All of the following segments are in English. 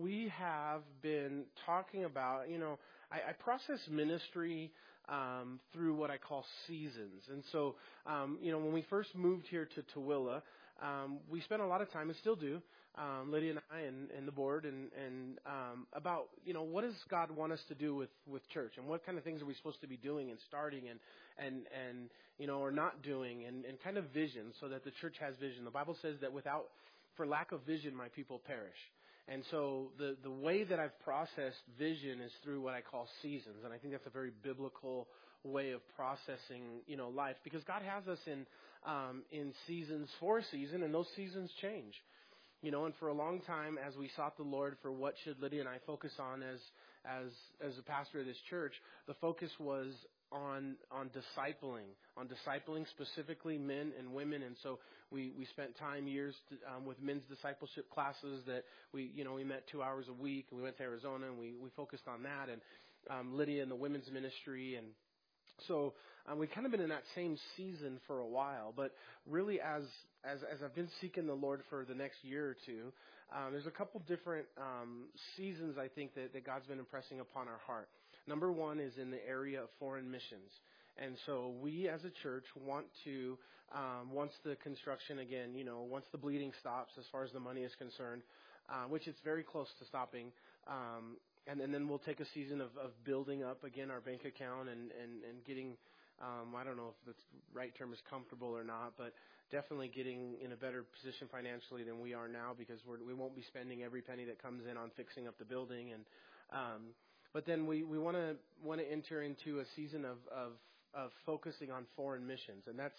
we have been talking about, you know, I, I process ministry um, through what I call seasons. And so, um, you know, when we first moved here to Tooele, um, we spent a lot of time, and still do, um, Lydia and I and, and the board, and, and um, about, you know, what does God want us to do with, with church, and what kind of things are we supposed to be doing and starting and, and, and you know, or not doing, and, and kind of vision, so that the church has vision. The Bible says that without, for lack of vision, my people perish. And so the, the way that I've processed vision is through what I call seasons. And I think that's a very biblical way of processing, you know, life because God has us in, um, in seasons for a season and those seasons change. You know, and for a long time as we sought the Lord for what should Lydia and I focus on as, as, as a pastor of this church, the focus was on on discipling, on discipling specifically men and women, and so we we spent time years to, um, with men's discipleship classes that we you know we met two hours a week, we went to Arizona and we we focused on that, and um, Lydia and the women's ministry, and so um, we've kind of been in that same season for a while, but really as as as I've been seeking the Lord for the next year or two, um, there's a couple different um, seasons I think that, that God's been impressing upon our heart. Number one is in the area of foreign missions. And so we as a church want to, um, once the construction again, you know, once the bleeding stops as far as the money is concerned, uh, which it's very close to stopping, um, and, and then we'll take a season of, of building up again our bank account and, and, and getting, um, I don't know if the right term is comfortable or not, but definitely getting in a better position financially than we are now because we're, we won't be spending every penny that comes in on fixing up the building and, um, but then we, we want to want to enter into a season of, of, of focusing on foreign missions, and that's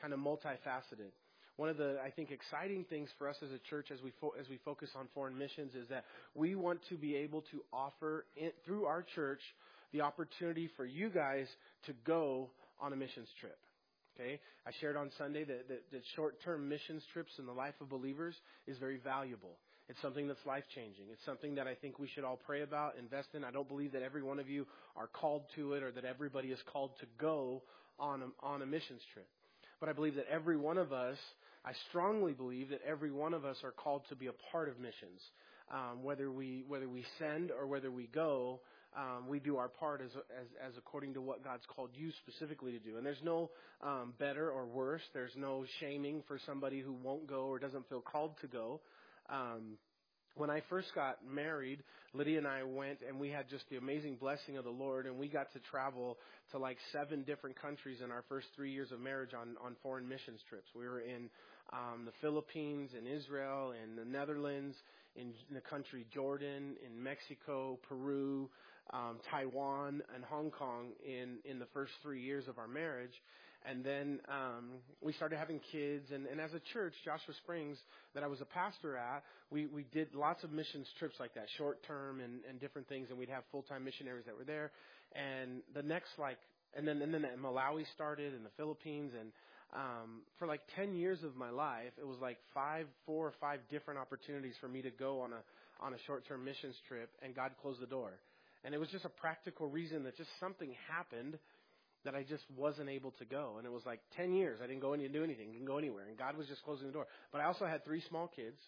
kind of multifaceted. One of the I think exciting things for us as a church as we fo- as we focus on foreign missions is that we want to be able to offer in, through our church the opportunity for you guys to go on a missions trip. Okay, I shared on Sunday that, that, that short-term missions trips in the life of believers is very valuable. It's something that's life changing. It's something that I think we should all pray about, invest in. I don't believe that every one of you are called to it or that everybody is called to go on a, on a missions trip. But I believe that every one of us, I strongly believe that every one of us are called to be a part of missions. Um, whether we whether we send or whether we go, um, we do our part as, as as according to what God's called you specifically to do. And there's no um, better or worse. There's no shaming for somebody who won't go or doesn't feel called to go. Um, when I first got married, Lydia and I went and we had just the amazing blessing of the Lord and we got to travel to like seven different countries in our first three years of marriage on, on foreign missions trips. We were in um, the Philippines, in Israel, in the Netherlands, in, in the country Jordan, in Mexico, Peru, um, Taiwan, and Hong Kong in, in the first three years of our marriage. And then um, we started having kids, and, and as a church, Joshua Springs, that I was a pastor at, we, we did lots of missions trips like that, short term and, and different things, and we'd have full time missionaries that were there. And the next like, and then and then Malawi started, and the Philippines, and um, for like ten years of my life, it was like five, four or five different opportunities for me to go on a on a short term missions trip, and God closed the door. And it was just a practical reason that just something happened that I just wasn't able to go. And it was like 10 years. I didn't go and do anything, didn't go anywhere. And God was just closing the door. But I also had three small kids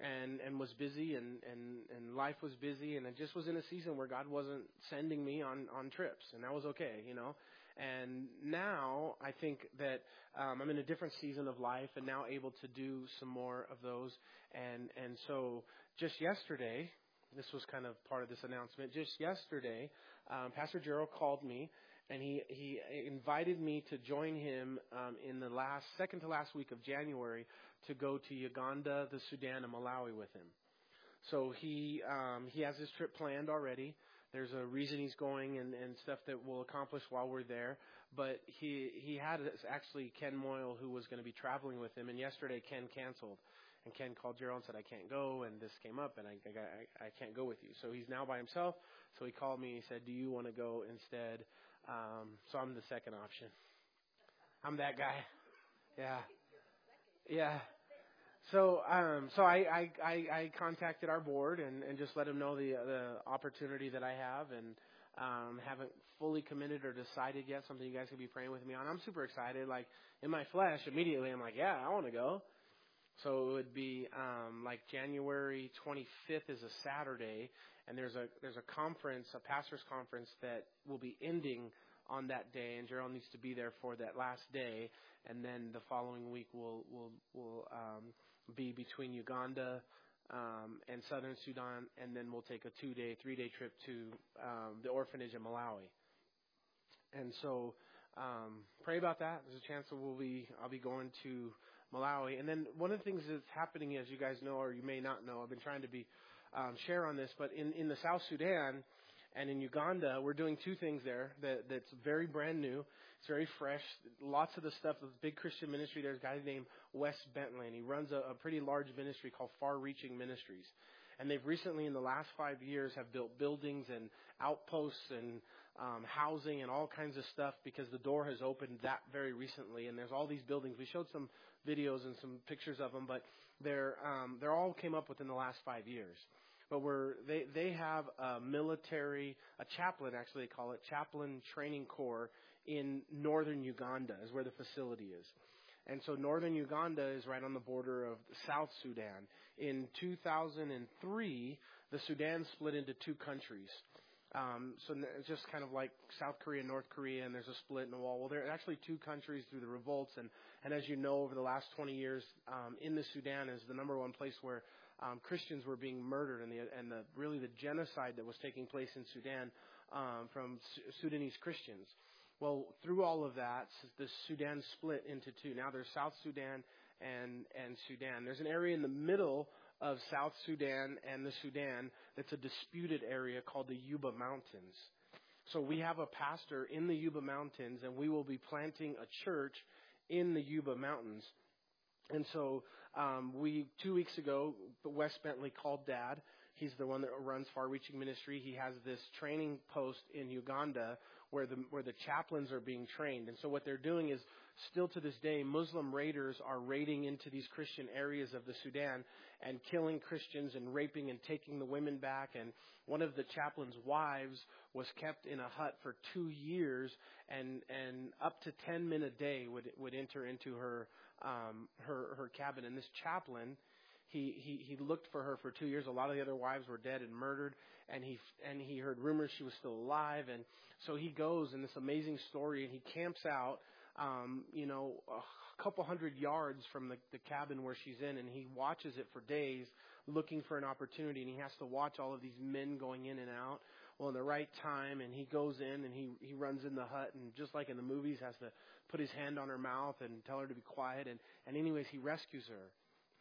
and, and was busy and, and, and life was busy. And I just was in a season where God wasn't sending me on, on trips. And that was okay, you know. And now I think that um, I'm in a different season of life and now able to do some more of those. And, and so just yesterday, this was kind of part of this announcement. Just yesterday, um, Pastor Gerald called me and he he invited me to join him um, in the last second to last week of January to go to Uganda, the Sudan, and Malawi with him. So he um, he has his trip planned already. There's a reason he's going and, and stuff that we'll accomplish while we're there. But he he had actually Ken Moyle who was going to be traveling with him, and yesterday Ken canceled. And Ken called Gerald and said, I can't go, and this came up, and I, I, I can't go with you. So he's now by himself. So he called me. and He said, Do you want to go instead? Um, so I'm the second option. I'm that guy. Yeah. Yeah. So, um, so I, I, I, I contacted our board and, and just let them know the, the opportunity that I have and, um, haven't fully committed or decided yet. Something you guys could be praying with me on. I'm super excited. Like in my flesh, immediately I'm like, yeah, I want to go. So it would be um, like January 25th is a Saturday, and there's a there's a conference, a pastors conference that will be ending on that day, and Gerald needs to be there for that last day, and then the following week will will will um, be between Uganda um, and Southern Sudan, and then we'll take a two-day, three-day trip to um, the orphanage in Malawi. And so, um, pray about that. There's a chance that we'll be I'll be going to Malawi. And then one of the things that's happening, as you guys know, or you may not know, I've been trying to be um, share on this, but in in the South Sudan and in Uganda, we're doing two things there that, that's very brand new. It's very fresh. Lots of the stuff, the big Christian ministry, there's a guy named Wes Bentley, and he runs a, a pretty large ministry called Far Reaching Ministries. And they've recently, in the last five years, have built buildings and outposts and um, housing and all kinds of stuff because the door has opened that very recently. And there's all these buildings. We showed some videos and some pictures of them, but they're um, they're all came up within the last five years but we're they they have a military a chaplain actually they call it chaplain training corps in northern Uganda is where the facility is. And so northern Uganda is right on the border of South Sudan. In 2003, the Sudan split into two countries. Um, so it's just kind of like South Korea, and North Korea, and there's a split in the wall. Well, there are actually two countries through the revolts, and, and as you know, over the last 20 years, um, in the Sudan is the number one place where um, Christians were being murdered and the and the really the genocide that was taking place in Sudan um, from Sudanese Christians. Well, through all of that, the Sudan split into two. Now there's South Sudan and and Sudan. There's an area in the middle of South Sudan and the Sudan that's a disputed area called the Yuba Mountains. So we have a pastor in the Yuba Mountains, and we will be planting a church in the Yuba Mountains. And so um, we two weeks ago, Wes Bentley called Dad. He's the one that runs Far Reaching Ministry. He has this training post in Uganda where the where the chaplains are being trained. And so what they're doing is still to this day, Muslim raiders are raiding into these Christian areas of the Sudan and killing Christians and raping and taking the women back. And one of the chaplain's wives was kept in a hut for two years, and and up to ten men a day would would enter into her um, her her cabin. And this chaplain, he he he looked for her for two years. A lot of the other wives were dead and murdered, and he and he heard rumors she was still alive. And so he goes in this amazing story, and he camps out, um, you know, a couple hundred yards from the, the cabin where she's in, and he watches it for days, looking for an opportunity. And he has to watch all of these men going in and out well in the right time and he goes in and he he runs in the hut and just like in the movies has to put his hand on her mouth and tell her to be quiet and and anyways he rescues her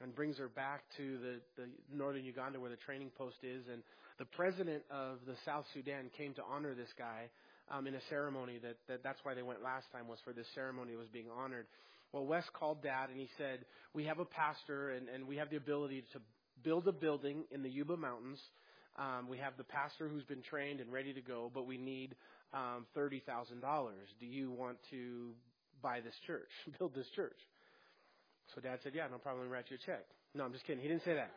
and brings her back to the the northern Uganda where the training post is and the president of the South Sudan came to honor this guy um in a ceremony that, that that's why they went last time was for this ceremony was being honored well Wes called dad and he said we have a pastor and and we have the ability to build a building in the Yuba Mountains um, we have the pastor who's been trained and ready to go, but we need um, $30,000. Do you want to buy this church, build this church? So dad said, yeah, no problem. Write you a check. No, I'm just kidding. He didn't say that.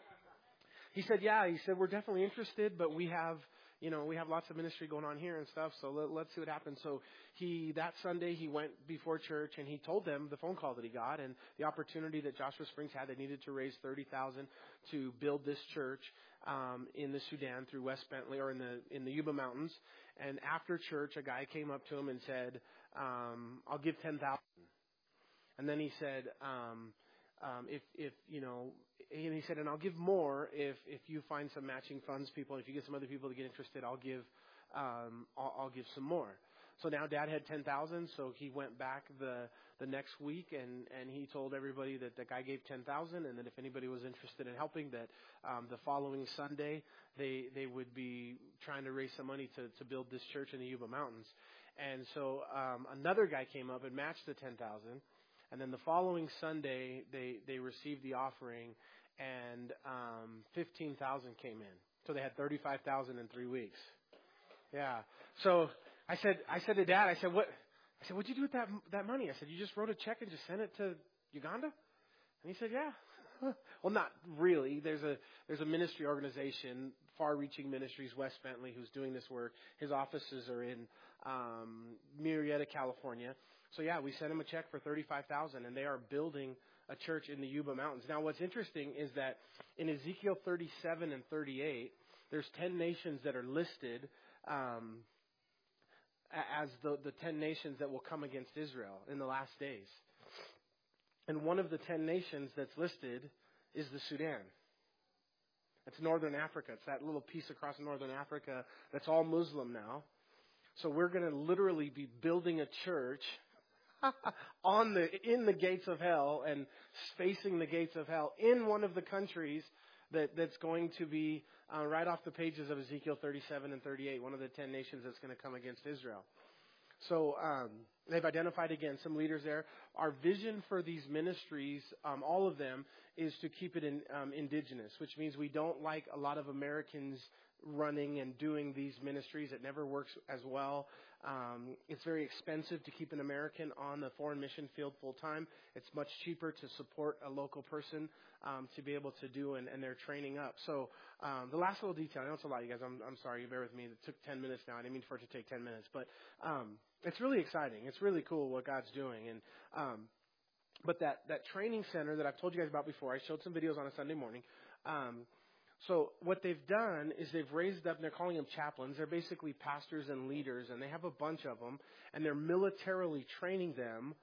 He said, yeah, he said, we're definitely interested, but we have, you know, we have lots of ministry going on here and stuff, so let, let's see what happens. So he, that Sunday, he went before church and he told them the phone call that he got and the opportunity that Joshua Springs had. They needed to raise 30000 to build this church um, in the Sudan through Wes Bentley or in the in the Yuba Mountains. And after church, a guy came up to him and said, um, "I'll give ten thousand. And then he said, um, um, "If if you know," and he said, "And I'll give more if if you find some matching funds people. If you get some other people to get interested, I'll give um, I'll, I'll give some more." So now dad had 10,000, so he went back the the next week and and he told everybody that the guy gave 10,000 and that if anybody was interested in helping that um the following Sunday they they would be trying to raise some money to to build this church in the Yuba Mountains. And so um another guy came up and matched the 10,000 and then the following Sunday they they received the offering and um 15,000 came in. So they had 35,000 in 3 weeks. Yeah. So I said, I said to Dad, I said, what? I said, what'd you do with that that money? I said, you just wrote a check and just sent it to Uganda. And he said, yeah. well, not really. There's a there's a ministry organization, Far Reaching Ministries, Wes Bentley, who's doing this work. His offices are in um, Murrieta, California. So yeah, we sent him a check for thirty five thousand, and they are building a church in the Yuba Mountains. Now, what's interesting is that in Ezekiel 37 and 38, there's 10 nations that are listed um, as the, the 10 nations that will come against Israel in the last days. And one of the 10 nations that's listed is the Sudan. It's northern Africa. It's that little piece across northern Africa that's all Muslim now. So we're going to literally be building a church on the in the gates of hell and facing the gates of hell in one of the countries that that's going to be uh, right off the pages of Ezekiel 37 and 38, one of the ten nations that's going to come against Israel. So um, they've identified again some leaders there. Our vision for these ministries, um, all of them, is to keep it in, um, indigenous, which means we don't like a lot of Americans running and doing these ministries. It never works as well. Um, it's very expensive to keep an American on the foreign mission field full time. It's much cheaper to support a local person um, to be able to do, and, and they're training up. So um, the last little detail, I know it's a lot, you guys. I'm, I'm sorry, you bear with me. It took 10 minutes now. I didn't mean for it to take 10 minutes, but um, it's really exciting. It's really cool what God's doing, and um, but that that training center that I've told you guys about before, I showed some videos on a Sunday morning. Um, so what they've done is they've raised up, and they're calling them chaplains. They're basically pastors and leaders, and they have a bunch of them, and they're militarily training them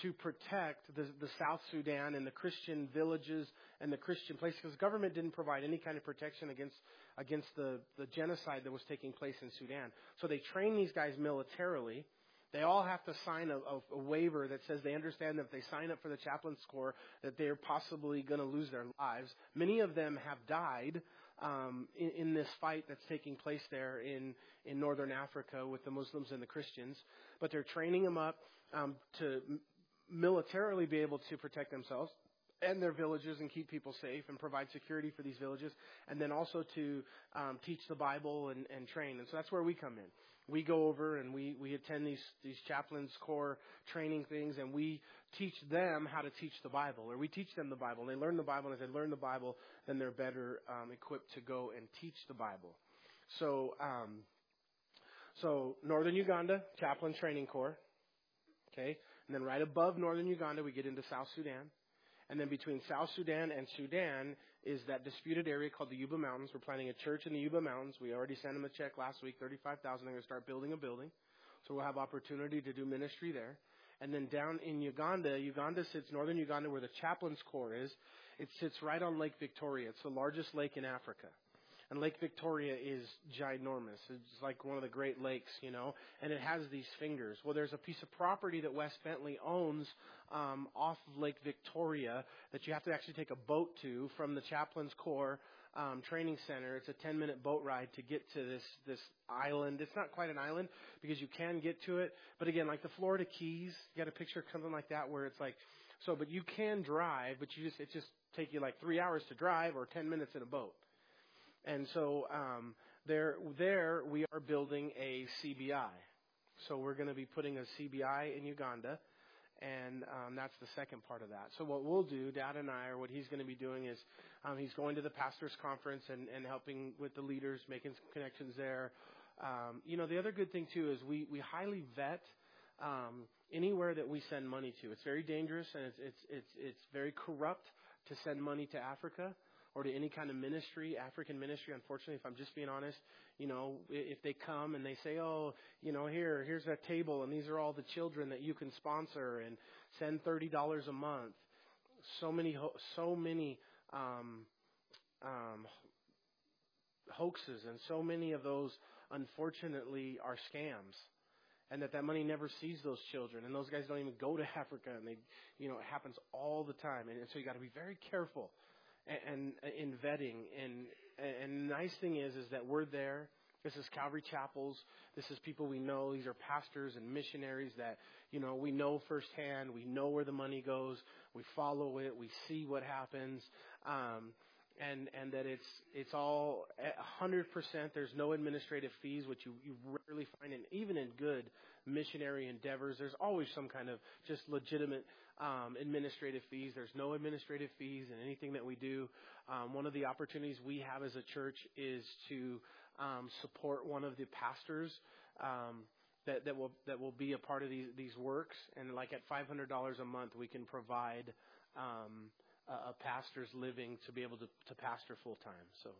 to protect the, the South Sudan and the Christian villages and the Christian places, because government didn't provide any kind of protection against against the, the genocide that was taking place in Sudan. So they train these guys militarily. They all have to sign a, a, a waiver that says they understand that if they sign up for the chaplain's corps, that they're possibly going to lose their lives. Many of them have died um, in, in this fight that's taking place there in in northern Africa with the Muslims and the Christians. But they're training them up um, to militarily be able to protect themselves and their villages and keep people safe and provide security for these villages, and then also to um, teach the Bible and, and train. And so that's where we come in. We go over and we, we attend these, these chaplains corps training things, and we teach them how to teach the Bible, or we teach them the Bible. And they learn the Bible, and as they learn the Bible, then they're better um, equipped to go and teach the Bible. So, um, so Northern Uganda Chaplain Training Corps. Okay, and then right above northern Uganda, we get into South Sudan. And then between South Sudan and Sudan is that disputed area called the Yuba Mountains. We're planning a church in the Yuba Mountains. We already sent them a check last week, 35000 They're going to start building a building. So we'll have opportunity to do ministry there. And then down in Uganda, Uganda sits, northern Uganda, where the chaplain's corps is. It sits right on Lake Victoria. It's the largest lake in Africa. And Lake Victoria is ginormous. It's like one of the Great Lakes, you know, and it has these fingers. Well, there's a piece of property that Wes Bentley owns um, off of Lake Victoria that you have to actually take a boat to from the Chaplain's Corps um, Training Center. It's a 10 minute boat ride to get to this this island. It's not quite an island because you can get to it, but again, like the Florida Keys, you got a picture something like that where it's like so. But you can drive, but you just it just take you like three hours to drive or 10 minutes in a boat. And so um, there, there we are building a CBI. So we're going to be putting a CBI in Uganda, and um, that's the second part of that. So what we'll do, Dad and I, or what he's going to be doing is um, he's going to the pastors' conference and, and helping with the leaders, making some connections there. Um, you know, the other good thing too is we we highly vet um, anywhere that we send money to. It's very dangerous and it's it's it's it's very corrupt to send money to Africa or to any kind of ministry, African ministry. Unfortunately, if I'm just being honest, you know, if they come and they say, oh, you know, here, here's a table and these are all the children that you can sponsor and send $30 a month. So many, so many, um, um, hoaxes and so many of those unfortunately are scams and that that money never sees those children and those guys don't even go to Africa and they you know it happens all the time and, and so you got to be very careful and, and in vetting. And and the nice thing is is that we're there. This is Calvary Chapels. This is people we know. These are pastors and missionaries that, you know, we know firsthand. We know where the money goes. We follow it. We see what happens. Um, and, and that it's, it's all a 100%. There's no administrative fees, which you, you rarely find in, even in good missionary endeavors. There's always some kind of just legitimate um, administrative fees. There's no administrative fees in anything that we do. Um, one of the opportunities we have as a church is to um, support one of the pastors um, that, that will that will be a part of these these works. And like at $500 a month, we can provide um, a, a pastor's living to be able to, to pastor full time. So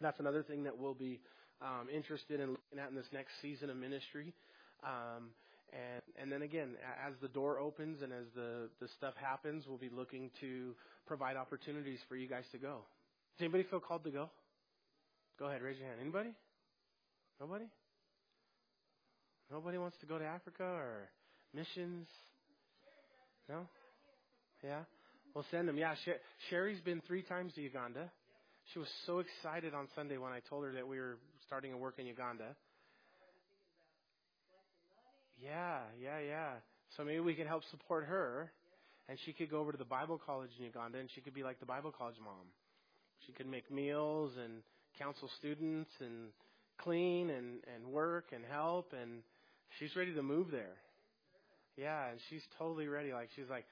that's another thing that we'll be um, interested in looking at in this next season of ministry. Um, and and then again, as the door opens and as the the stuff happens, we'll be looking to provide opportunities for you guys to go. Does anybody feel called to go? Go ahead, raise your hand. Anybody? Nobody? Nobody wants to go to Africa or missions? No? Yeah? We'll send them. Yeah, Sher- Sherry's been three times to Uganda. She was so excited on Sunday when I told her that we were starting to work in Uganda. Yeah, yeah, yeah. So maybe we can help support her, and she could go over to the Bible college in Uganda, and she could be like the Bible college mom. She could make meals and counsel students and clean and and work and help, and she's ready to move there. Yeah, and she's totally ready. Like she's like,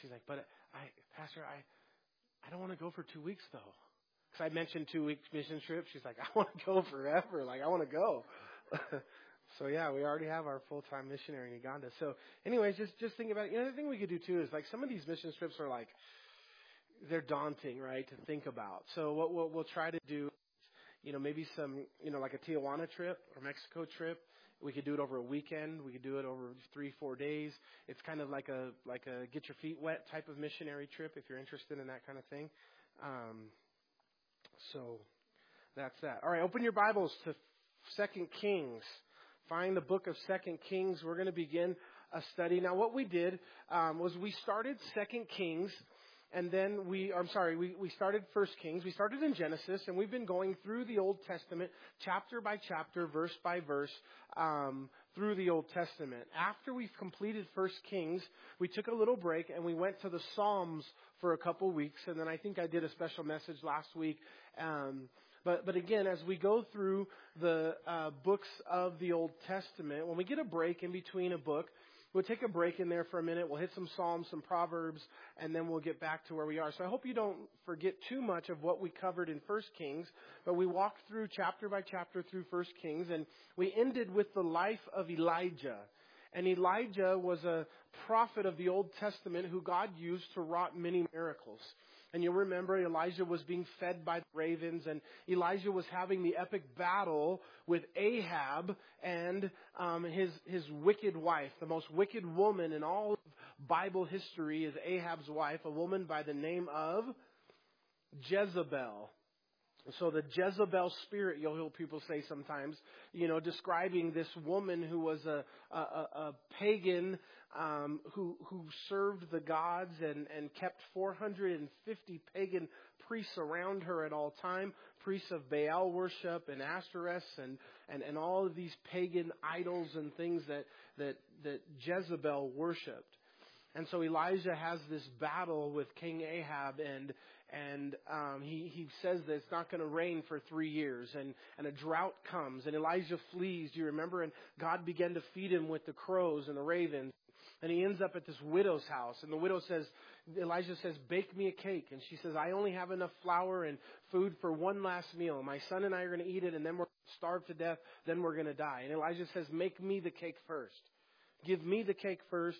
she's like, but I, Pastor, I, I don't want to go for two weeks though. Because I mentioned two weeks mission trip. She's like, I want to go forever. Like I want to go. so yeah, we already have our full time missionary in Uganda. So, anyways, just just think about it. You know, the thing we could do too is like some of these mission trips are like they're daunting, right, to think about. So what what we'll try to do, you know, maybe some, you know, like a Tijuana trip or Mexico trip. We could do it over a weekend. We could do it over three, four days. It's kind of like a like a get your feet wet type of missionary trip if you're interested in that kind of thing. Um, so that's that. All right, open your Bibles to Second Kings. Find the book of Second Kings. We're going to begin a study. Now, what we did um, was we started Second Kings and then we, I'm sorry, we, we started First Kings. We started in Genesis, and we've been going through the Old Testament, chapter by chapter, verse by verse, um, through the Old Testament. After we've completed First Kings, we took a little break and we went to the Psalms for a couple weeks, and then I think I did a special message last week. Um, but, but again, as we go through the uh, books of the Old Testament, when we get a break in between a book, We'll take a break in there for a minute. We'll hit some Psalms, some Proverbs, and then we'll get back to where we are. So I hope you don't forget too much of what we covered in First Kings, but we walked through chapter by chapter through First Kings, and we ended with the life of Elijah. And Elijah was a prophet of the Old Testament who God used to wrought many miracles. And you'll remember Elijah was being fed by ravens, and Elijah was having the epic battle with Ahab and um, his his wicked wife. The most wicked woman in all of Bible history is Ahab's wife, a woman by the name of Jezebel. So the Jezebel spirit, you'll hear people say sometimes, you know, describing this woman who was a, a, a pagan um, who who served the gods and and kept 450 pagan priests around her at all time, priests of Baal worship and Ashtoreth and and and all of these pagan idols and things that that that Jezebel worshipped. And so Elijah has this battle with King Ahab and and um, he he says that it's not going to rain for three years, and and a drought comes, and Elijah flees. Do you remember? And God began to feed him with the crows and the ravens, and he ends up at this widow's house, and the widow says, Elijah says, "Bake me a cake," and she says, "I only have enough flour and food for one last meal. My son and I are going to eat it, and then we're starve to death. Then we're going to die." And Elijah says, "Make me the cake first. Give me the cake first,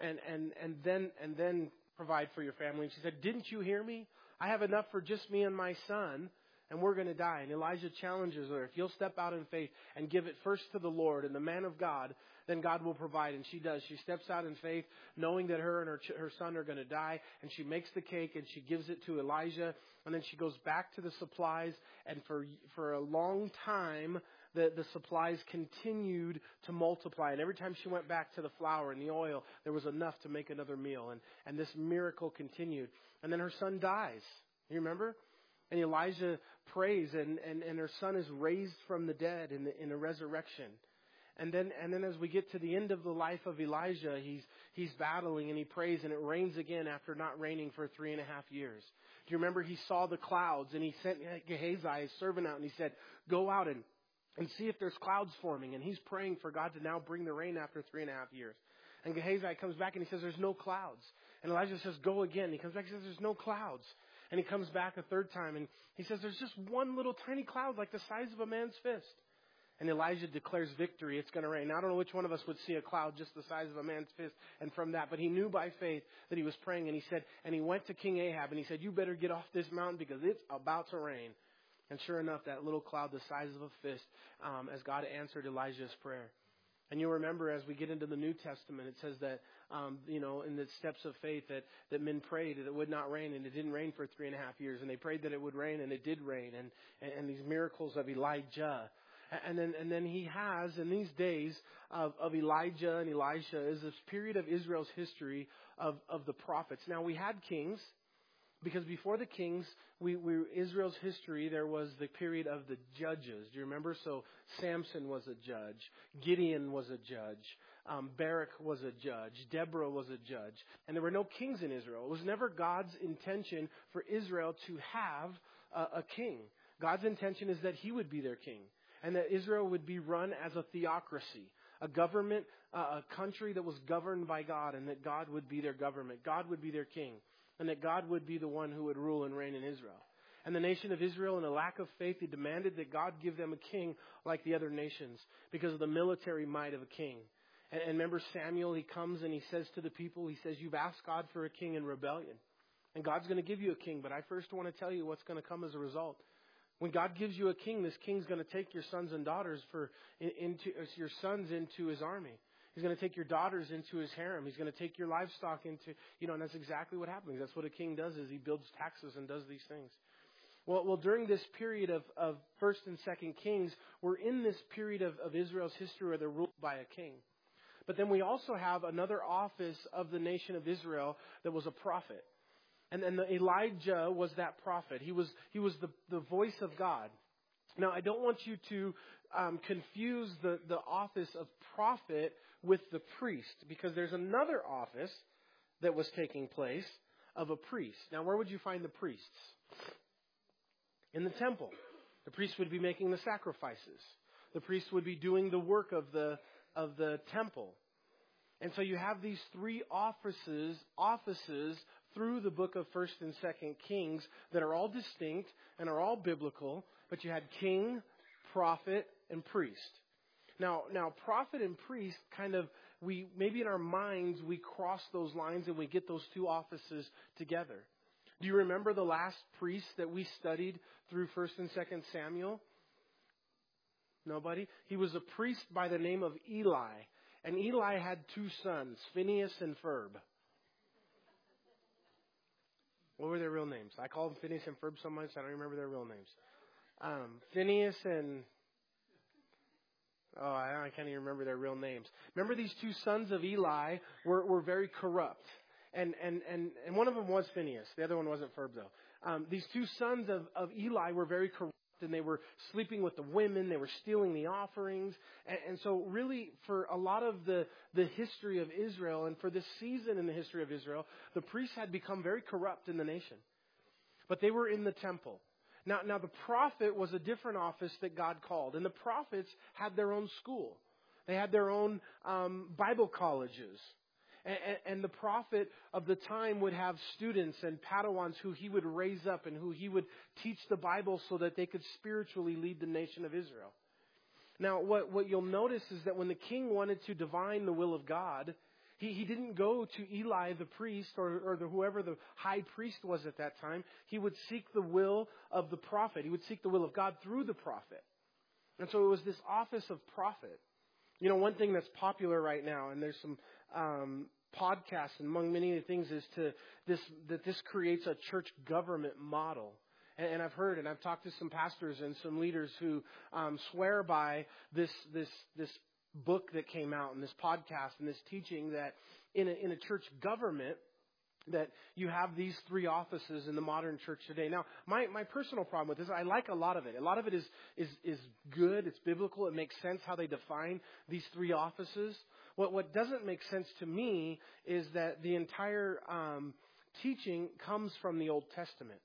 and and and then and then." Provide for your family. And she said, Didn't you hear me? I have enough for just me and my son, and we're going to die. And Elijah challenges her if you'll step out in faith and give it first to the Lord and the man of God, then God will provide. And she does. She steps out in faith, knowing that her and her, her son are going to die, and she makes the cake and she gives it to Elijah. And then she goes back to the supplies, and for for a long time, the, the supplies continued to multiply. And every time she went back to the flour and the oil, there was enough to make another meal. And, and this miracle continued. And then her son dies. You remember? And Elijah prays, and, and, and her son is raised from the dead in, the, in a resurrection. And then, and then as we get to the end of the life of Elijah, he's, he's battling and he prays, and it rains again after not raining for three and a half years. Do you remember he saw the clouds and he sent Gehazi, his servant, out and he said, Go out and and see if there's clouds forming. And he's praying for God to now bring the rain after three and a half years. And Gehazi comes back and he says, There's no clouds. And Elijah says, Go again. He comes back and says, There's no clouds. And he comes back a third time and he says, There's just one little tiny cloud like the size of a man's fist. And Elijah declares victory. It's going to rain. I don't know which one of us would see a cloud just the size of a man's fist and from that, but he knew by faith that he was praying and he said, and he went to King Ahab and he said, you better get off this mountain because it's about to rain. And sure enough, that little cloud the size of a fist, um, as God answered Elijah's prayer. And you'll remember as we get into the New Testament, it says that, um, you know, in the steps of faith that, that men prayed that it would not rain, and it didn't rain for three and a half years. And they prayed that it would rain, and it did rain. And, and, and these miracles of Elijah. And then, and then he has, in these days of, of Elijah and Elisha, is this period of Israel's history of, of the prophets. Now, we had kings, because before the kings, we, we, Israel's history, there was the period of the judges. Do you remember? So Samson was a judge, Gideon was a judge, um, Barak was a judge, Deborah was a judge, and there were no kings in Israel. It was never God's intention for Israel to have a, a king. God's intention is that He would be their king, and that Israel would be run as a theocracy, a government, uh, a country that was governed by God, and that God would be their government. God would be their king and that God would be the one who would rule and reign in Israel. And the nation of Israel, in a lack of faith, they demanded that God give them a king like the other nations because of the military might of a king. And, and remember Samuel, he comes and he says to the people, he says, You've asked God for a king in rebellion. And God's going to give you a king, but I first want to tell you what's going to come as a result. When God gives you a king, this king's going to take your sons and daughters for into your sons into his army. He's going to take your daughters into his harem. He's going to take your livestock into, you know, and that's exactly what happens. That's what a king does is he builds taxes and does these things. Well, well, during this period of, of first and second kings, we're in this period of, of Israel's history where they're ruled by a king. But then we also have another office of the nation of Israel that was a prophet. And then Elijah was that prophet. He was, he was the, the voice of God. Now, I don't want you to um, confuse the, the office of prophet with the priest because there's another office that was taking place of a priest. Now, where would you find the priests? In the temple. The priest would be making the sacrifices. The priest would be doing the work of the, of the temple. And so you have these three offices, offices through the book of 1st and 2nd Kings that are all distinct and are all biblical, but you had king, prophet, and priest. Now, now, prophet and priest kind of, we, maybe in our minds, we cross those lines and we get those two offices together. Do you remember the last priest that we studied through 1st and 2nd Samuel? Nobody? He was a priest by the name of Eli. And Eli had two sons, Phineas and Ferb. What were their real names? I call them Phineas and Ferb so much I don't remember their real names. Um, Phineas and Oh, I can't even remember their real names. Remember these two sons of Eli were, were very corrupt. And, and, and, and one of them was Phineas. The other one wasn't Ferb, though. Um, these two sons of, of Eli were very corrupt and they were sleeping with the women. They were stealing the offerings. And, and so really, for a lot of the, the history of Israel and for this season in the history of Israel, the priests had become very corrupt in the nation. But they were in the temple. Now, now the prophet was a different office that God called, and the prophets had their own school. They had their own um, Bible colleges. And, and, the prophet of the time would have students and Padawans who he would raise up and who he would teach the Bible so that they could spiritually lead the nation of Israel. Now, what, what you'll notice is that when the king wanted to divine the will of God, he, he didn't go to Eli the priest or, or the, whoever the high priest was at that time. He would seek the will of the prophet. He would seek the will of God through the prophet. And so it was this office of prophet. You know, one thing that's popular right now, and there's some um, podcasts among many of the things, is to this that this creates a church government model. And, and I've heard, and I've talked to some pastors and some leaders who um, swear by this this this book that came out and this podcast and this teaching that in a, in a church government that you have these three offices in the modern church today. Now, my, my personal problem with this, I like a lot of it. A lot of it is, is, is good. It's biblical. It makes sense how they define these three offices. What, what doesn't make sense to me is that the entire um, teaching comes from the Old Testament.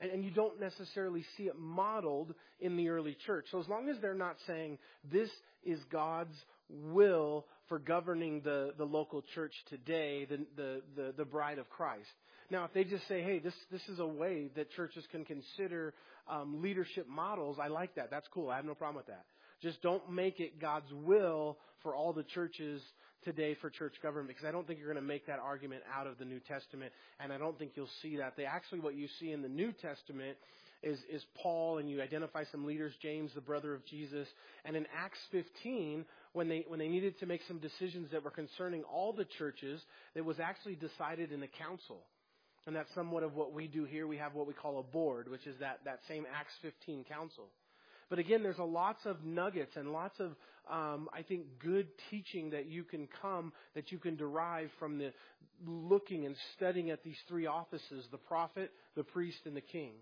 And, and you don't necessarily see it modeled in the early church. So as long as they're not saying this is God's will for governing the, the local church today, the, the, the, the bride of Christ. Now, if they just say, hey, this, this is a way that churches can consider um, leadership models, I like that. That's cool. I have no problem with that. Just don't make it God's will for all the churches today for church government because I don't think you're going to make that argument out of the New Testament, and I don't think you'll see that. They actually, what you see in the New Testament is, is Paul, and you identify some leaders, James, the brother of Jesus, and in Acts 15, when they when they needed to make some decisions that were concerning all the churches, it was actually decided in a council. And that's somewhat of what we do here. We have what we call a board, which is that, that same Acts 15 council. But again, there's a lots of nuggets and lots of, um, I think, good teaching that you can come, that you can derive from the looking and studying at these three offices, the prophet, the priest, and the king.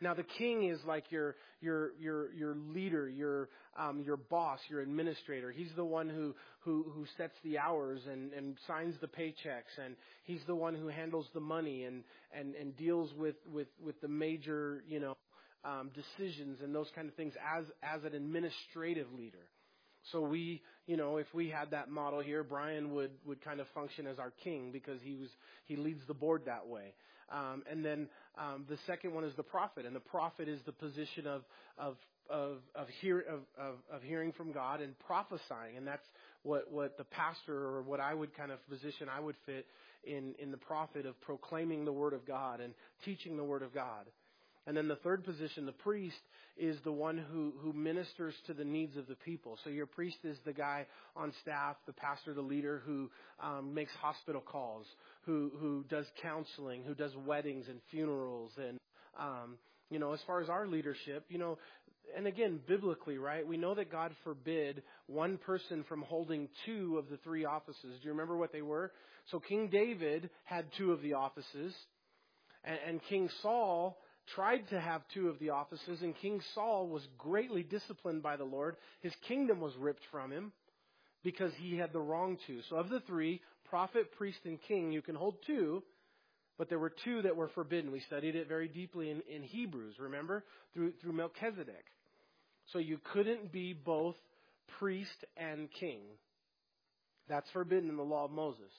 Now the king is like your your your your leader, your um, your boss, your administrator. He's the one who who who sets the hours and and signs the paychecks, and he's the one who handles the money and and and deals with with with the major you know um, decisions and those kind of things as as an administrative leader. So we, you know, if we had that model here, Brian would would kind of function as our king because he was he leads the board that way. Um, and then um, the second one is the prophet, and the prophet is the position of of of of, hear, of, of, of hearing from God and prophesying, and that's what what the pastor or what I would kind of position I would fit in in the prophet of proclaiming the word of God and teaching the word of God. And then the third position, the priest, is the one who, who ministers to the needs of the people. So your priest is the guy on staff, the pastor, the leader who um, makes hospital calls, who, who does counseling, who does weddings and funerals. And, um, you know, as far as our leadership, you know, and again, biblically, right, we know that God forbid one person from holding two of the three offices. Do you remember what they were? So King David had two of the offices, and, and King Saul tried to have two of the offices, and King Saul was greatly disciplined by the Lord. His kingdom was ripped from him because he had the wrong two. So, of the three, prophet, priest, and king, you can hold two, but there were two that were forbidden. We studied it very deeply in, in Hebrews, remember? Through, through Melchizedek. So, you couldn't be both priest and king. That's forbidden in the law of Moses.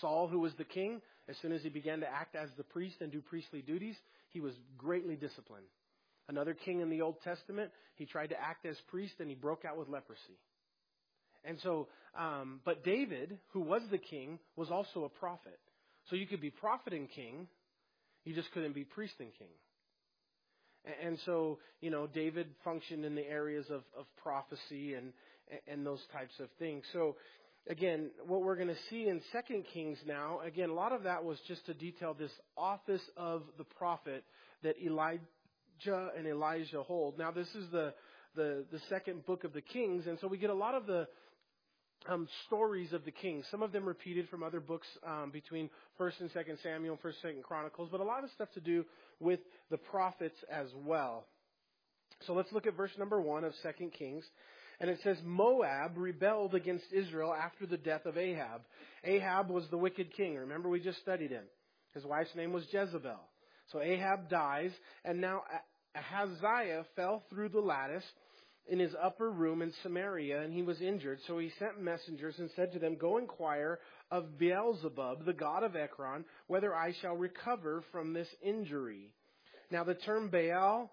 Saul, who was the king, as soon as he began to act as the priest and do priestly duties, he was greatly disciplined. Another king in the Old Testament, he tried to act as priest and he broke out with leprosy. And so, um, but David, who was the king, was also a prophet. So you could be prophet and king, you just couldn't be priest and king. And, so, you know, David functioned in the areas of, of prophecy and, and those types of things. So, again, what we're going to see in Second Kings now, again, a lot of that was just to detail this office of the prophet that Elijah and Elisha hold. Now, this is the the, the second book of the Kings, and so we get a lot of the um, stories of the kings. Some of them repeated from other books um, between First and Second Samuel, and First and Second Chronicles, but a lot of stuff to do with the prophets as well. So let's look at verse number one of Second Kings. And it says, Moab rebelled against Israel after the death of Ahab. Ahab was the wicked king. Remember, we just studied him. His wife's name was Jezebel. So Ahab dies, and now Ahaziah fell through the lattice in his upper room in Samaria, and he was injured. So he sent messengers and said to them, Go inquire of Beelzebub, the god of Ekron, whether I shall recover from this injury. Now the term Baal,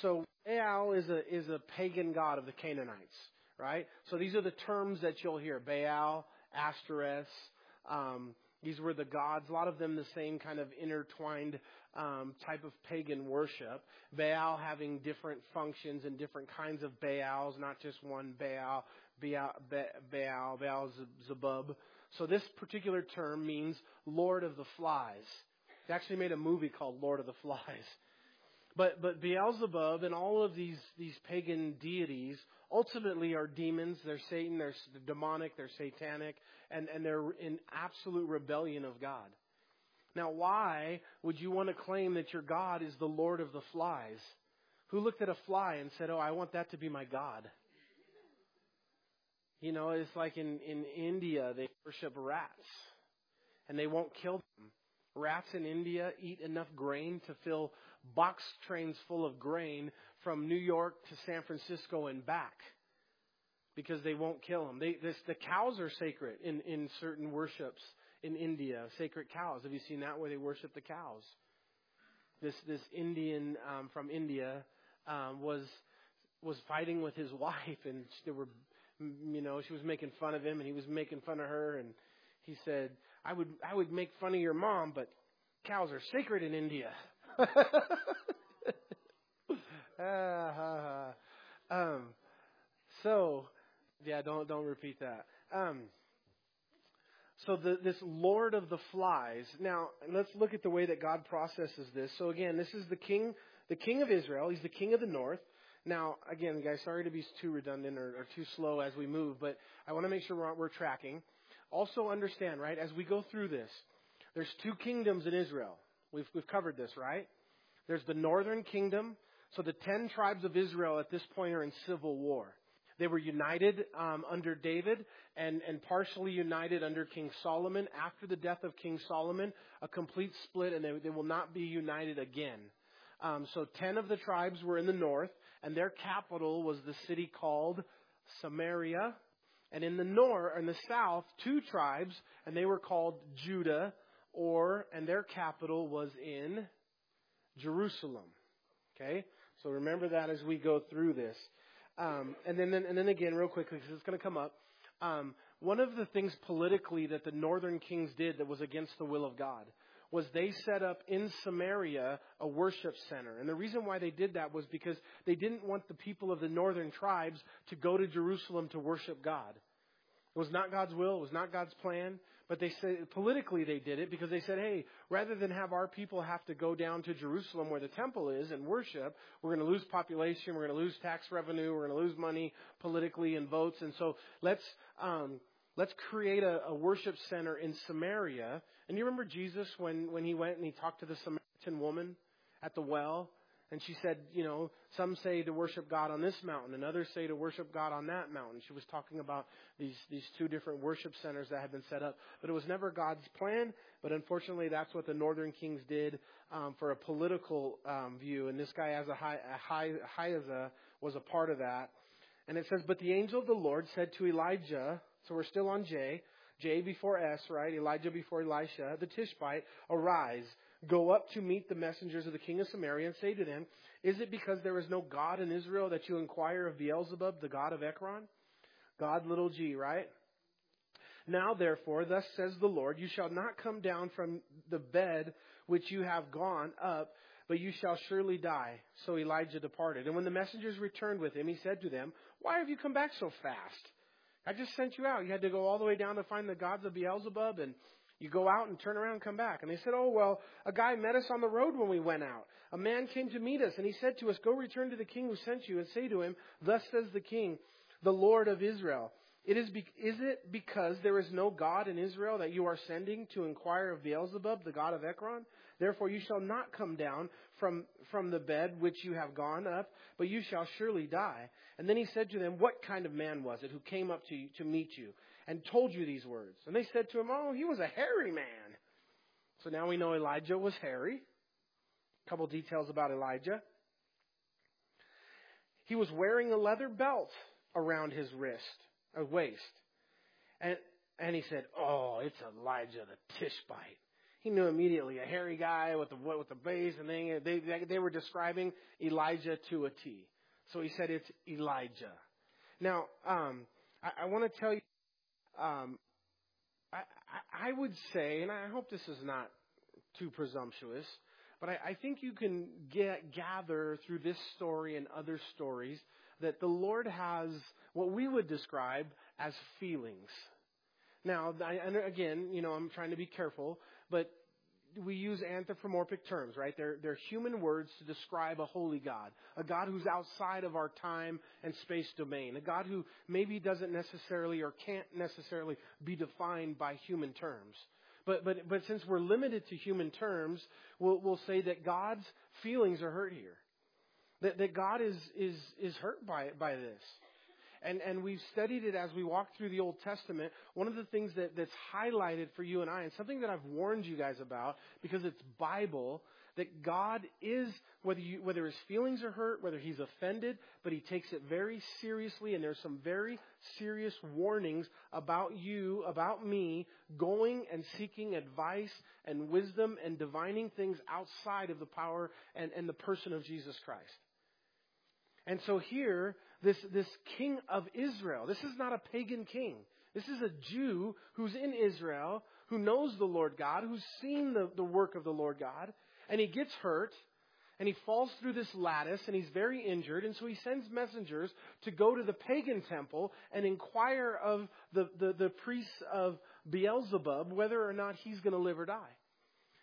so Baal is a, is a pagan god of the Canaanites, right? So these are the terms that you'll hear. Baal, Ashtoreth, um, these were the gods, a lot of them the same kind of intertwined um, type of pagan worship. Baal having different functions and different kinds of Baals, not just one Baal, Baal, Baal, Baal Zebub. So this particular term means Lord of the Flies. They actually made a movie called Lord of the Flies. But but Beelzebub and all of these these pagan deities ultimately are demons. They're Satan. They're demonic. They're satanic, and and they're in absolute rebellion of God. Now, why would you want to claim that your God is the Lord of the flies? Who looked at a fly and said, "Oh, I want that to be my God"? You know, it's like in in India they worship rats, and they won't kill them. Rats in India eat enough grain to fill box trains full of grain from New York to San Francisco and back because they won't kill them. They, this, the cows are sacred in, in certain worships in India, sacred cows. Have you seen that where they worship the cows? This, this Indian um, from India um, was was fighting with his wife, and they were, you know, she was making fun of him, and he was making fun of her, and he said, "I would, I would make fun of your mom, but cows are sacred in India." um, so, yeah, don't don't repeat that. Um, so the, this Lord of the Flies. Now let's look at the way that God processes this. So again, this is the king, the king of Israel. He's the king of the north. Now again, guys, sorry to be too redundant or, or too slow as we move, but I want to make sure we're, we're tracking. Also understand, right, as we go through this, there's two kingdoms in Israel. We've we've covered this, right? There's the northern kingdom. So the ten tribes of Israel at this point are in civil war. They were united um, under David and, and partially united under King Solomon. After the death of King Solomon, a complete split, and they, they will not be united again. Um, so ten of the tribes were in the north, and their capital was the city called Samaria. And in the north, in the south, two tribes, and they were called Judah, or and their capital was in Jerusalem. Okay, so remember that as we go through this. Um, and then, and then again, real quickly, because it's going to come up. Um, one of the things politically that the northern kings did that was against the will of God was they set up in Samaria a worship center. And the reason why they did that was because they didn't want the people of the northern tribes to go to Jerusalem to worship God. It was not God's will. It was not God's plan. But they said politically they did it because they said, hey, rather than have our people have to go down to Jerusalem where the temple is and worship, we're going to lose population, we're going to lose tax revenue, we're going to lose money politically and votes, and so let's um, let's create a, a worship center in Samaria. And you remember Jesus when when he went and he talked to the Samaritan woman at the well and she said, you know, some say to worship God on this mountain, and others say to worship God on that mountain. She was talking about these, these two different worship centers that had been set up. But it was never God's plan, but unfortunately that's what the northern kings did um, for a political um, view. And this guy, as a high, high, high as a, was a part of that. And it says, But the angel of the Lord said to Elijah, so we're still on J, J before S, right? Elijah before Elisha, the Tishbite, arise Go up to meet the messengers of the king of Samaria and say to them, Is it because there is no God in Israel that you inquire of Beelzebub, the god of Ekron? God, little g, right? Now, therefore, thus says the Lord, you shall not come down from the bed which you have gone up, but you shall surely die. So Elijah departed. And when the messengers returned with him, he said to them, Why have you come back so fast? I just sent you out. You had to go all the way down to find the gods of Beelzebub and you go out and turn around and come back. And they said, Oh, well, a guy met us on the road when we went out. A man came to meet us, and he said to us, Go return to the king who sent you and say to him, Thus says the king, the Lord of Israel. It is, be- is it because there is no God in Israel that you are sending to inquire of Beelzebub, the god of Ekron? Therefore you shall not come down from, from the bed which you have gone up, but you shall surely die. And then he said to them, What kind of man was it who came up to you to meet you? And told you these words. And they said to him, Oh, he was a hairy man. So now we know Elijah was hairy. A couple details about Elijah. He was wearing a leather belt around his wrist, a waist. And, and he said, Oh, it's Elijah the Tishbite. He knew immediately a hairy guy with the with the base, and they they they were describing Elijah to a T. So he said it's Elijah. Now, um, I, I want to tell you um, I, I would say, and I hope this is not too presumptuous, but I, I think you can get, gather through this story and other stories that the Lord has what we would describe as feelings. Now, I, again, you know, I'm trying to be careful, but we use anthropomorphic terms, right? They're, they're human words to describe a holy God, a God who's outside of our time and space domain, a God who maybe doesn't necessarily or can't necessarily be defined by human terms. But, but, but since we're limited to human terms, we'll, we'll say that God's feelings are hurt here. That, that God is, is, is hurt by, by this. And, and we've studied it as we walk through the Old Testament. One of the things that, that's highlighted for you and I, and something that I've warned you guys about, because it's Bible, that God is, whether, you, whether his feelings are hurt, whether he's offended, but he takes it very seriously, and there's some very serious warnings about you, about me, going and seeking advice and wisdom and divining things outside of the power and, and the person of Jesus Christ. And so here, this, this king of Israel, this is not a pagan king. This is a Jew who's in Israel, who knows the Lord God, who's seen the, the work of the Lord God, and he gets hurt, and he falls through this lattice, and he's very injured, and so he sends messengers to go to the pagan temple and inquire of the, the, the priests of Beelzebub whether or not he's going to live or die.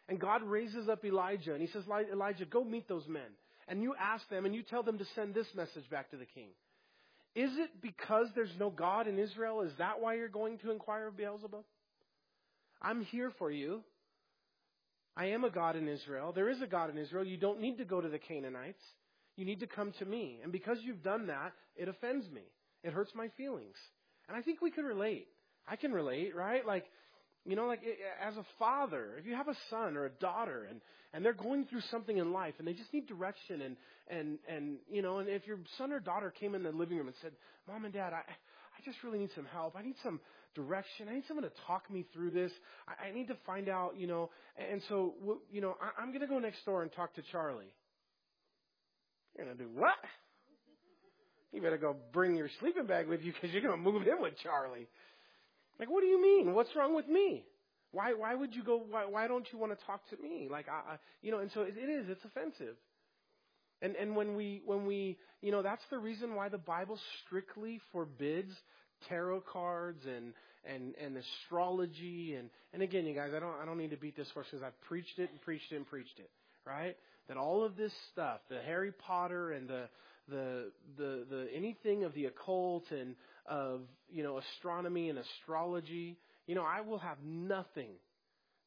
And God raises up Elijah, and he says, Elijah, go meet those men. And you ask them, and you tell them to send this message back to the king. Is it because there's no God in Israel? Is that why you're going to inquire of Beelzebub? I'm here for you. I am a God in Israel. There is a God in Israel. You don't need to go to the Canaanites. You need to come to me. And because you've done that, it offends me. It hurts my feelings. And I think we can relate. I can relate, right? Like, you know, like as a father, if you have a son or a daughter and, and they're going through something in life and they just need direction and, and, and, you know, and if your son or daughter came in the living room and said, mom and dad, I, I just really need some help. I need some direction. I need someone to talk me through this. I, I need to find out, you know, and so, you know, I, I'm going to go next door and talk to Charlie. You're going to do what? You better go bring your sleeping bag with you because you're going to move in with Charlie. Like, what do you mean? What's wrong with me? Why, why would you go, why, why don't you want to talk to me? Like, I, I you know, and so it, it is, it's offensive. And, and when we, when we, you know, that's the reason why the Bible strictly forbids tarot cards and, and, and astrology. And, and again, you guys, I don't, I don't need to beat this horse because I've preached it and preached it and preached it, right? That all of this stuff, the Harry Potter and the, the, the, the, anything of the occult and, of, you know, astronomy and astrology, you know, I will have nothing